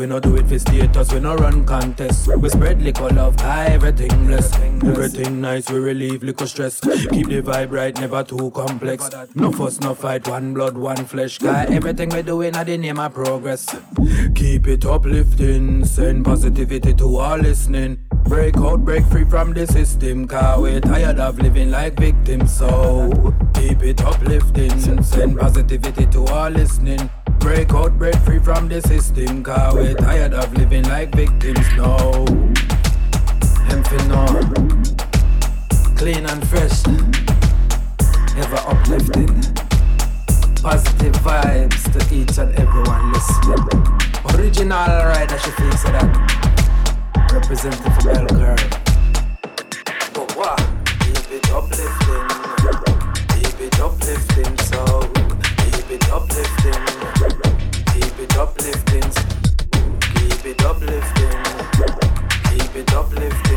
We not do it for status, we not run contests. We spread liquor love, everything bless. Everything nice, we relieve liquor stress. Keep the vibe right, never too complex. No fuss, no fight, one blood, one flesh. Guy, everything we doing at the name of progress. Keep it uplifting, send positivity to all listening. Break out, break free from the system, car we're tired of living like victims. So keep it uplifting, send positivity to all listening. Break out, break free from the system, car we're tired of living like victims. No, Hemphin no, clean and fresh, ever uplifting. Positive vibes to each and everyone listening. Original rider, she feels so that representing for Bell Curve. But what? Keep it uplifting, keep it uplifting, so keep it uplifting, uplifting, keep it uplifting, keep it uplifting,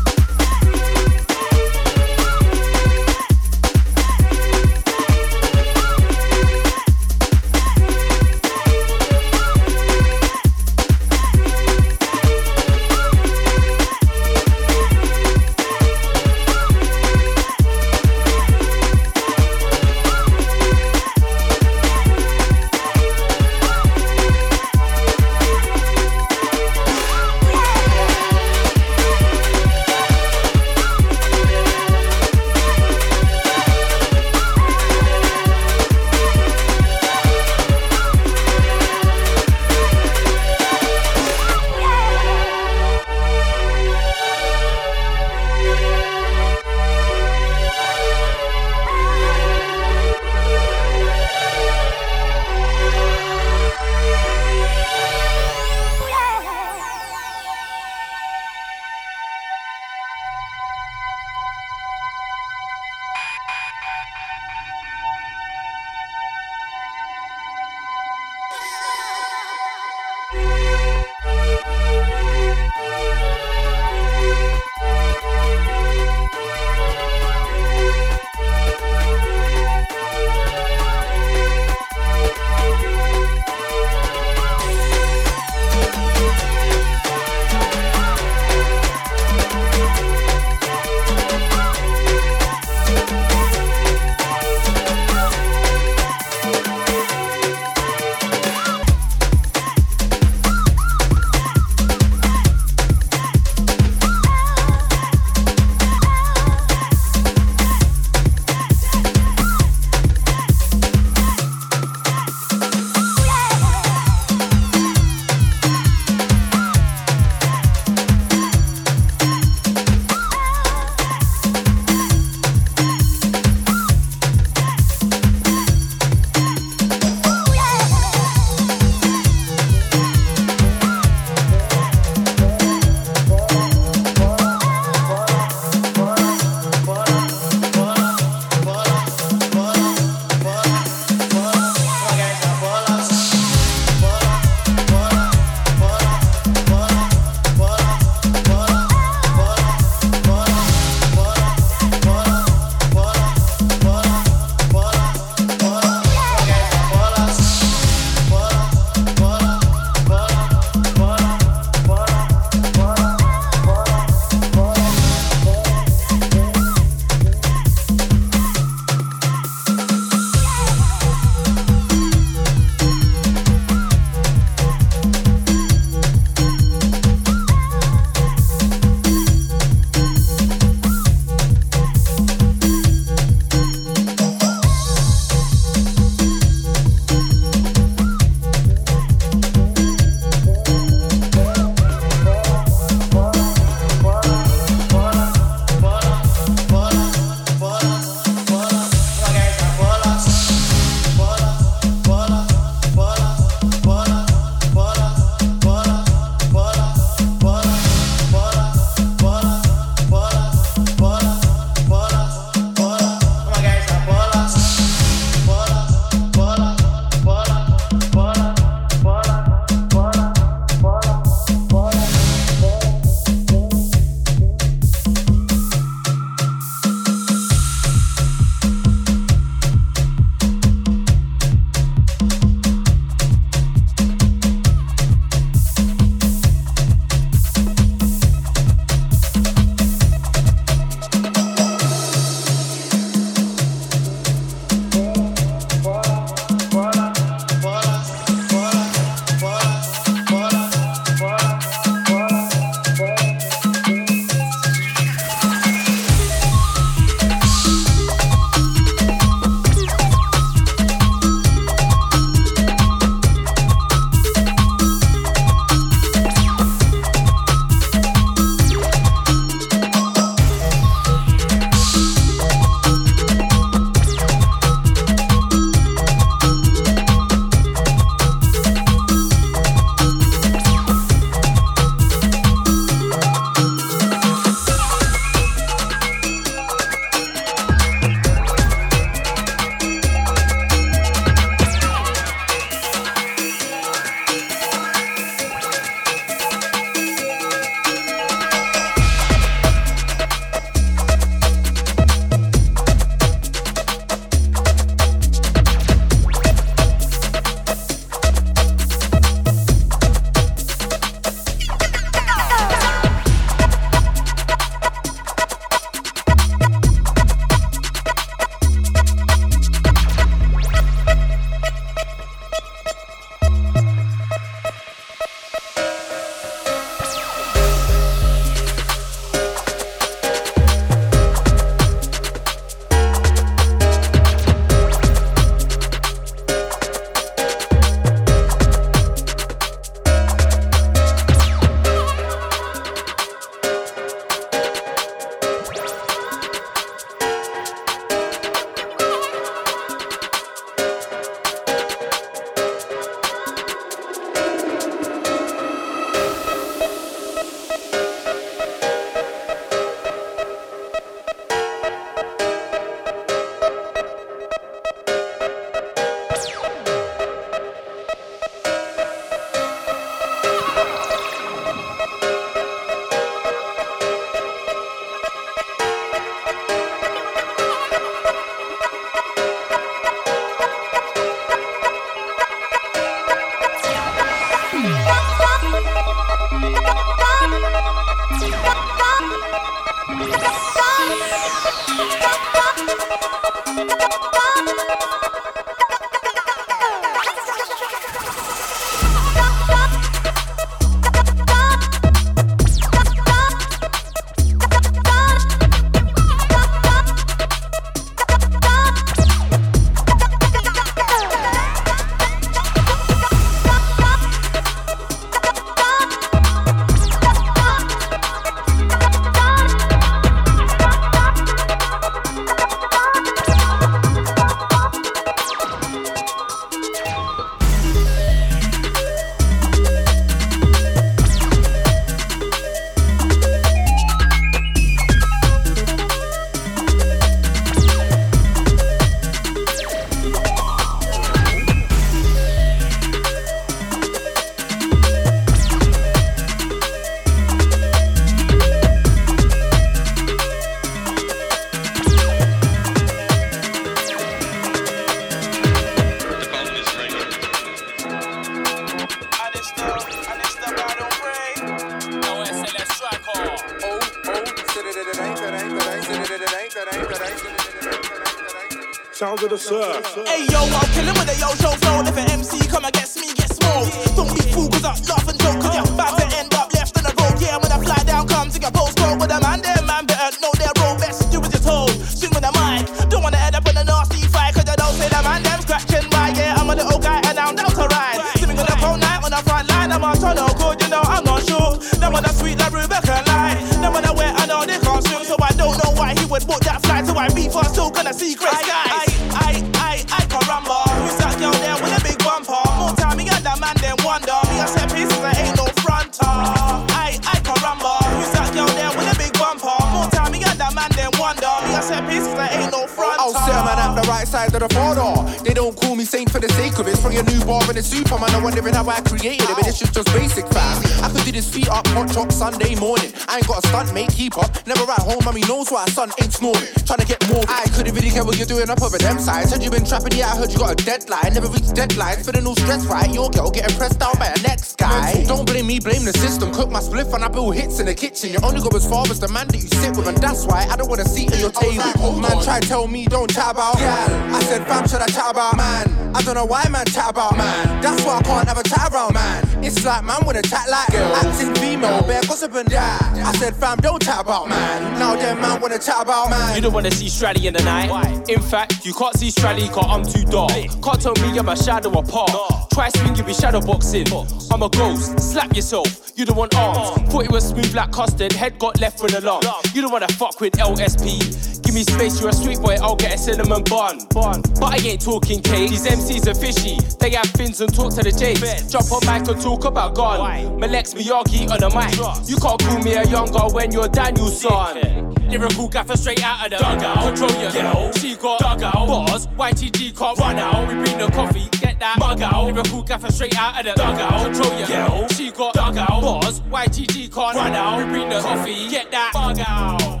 mommy knows why son ain't snoring. Trying to get more. I couldn't really care what you're doing up over them sides. Heard you been trapping, yeah, I heard you got a deadline. Never reached deadlines, feeling no stress, right? Your girl getting pressed out by a next guy. Don't blame me, blame the system. Cook my spliff and I build hits in the kitchen. You only go as far as the man that you sit with, and that's why I don't want a seat at your table. man, oh, try tell me don't chat about. I said, fam, should I chat about man? I don't know why man chat about man. That's why I can't have a chat around man. It's like man with a chat like girl. Acting female, bare gossiping. Yeah, I said, fam, don't chat about man. Now then man wanna chat about man. You don't wanna see Strally in the night. In fact, you can't see Strally cause I'm too dark. Can't tell me I'm a shadow apart. Try swing, you be shadow boxing. I'm a ghost, slap yourself. You don't want arms. Thought it was smooth like custard, head got left with a lump. You don't wanna fuck with LSP. Give me space, you're a sweet boy, I'll get a cinnamon bun. Bun. But I ain't talking cake. These MCs are fishy. They have fins and talk to the J's. Drop on mic and talk about God. Malex Miyagi on the mic. You can't call me a younger when you're Daniel-san. Lyrical gaffer straight out of the dugout. Control your girl. She got dugout. Bars. YTG can't run out. We bring the coffee. Get that mug out. Lyrical gaffer straight out of the dugout. Control your girl. She got dugout. Bars. YTG can't run out. We bring the coffee. Get that mug out.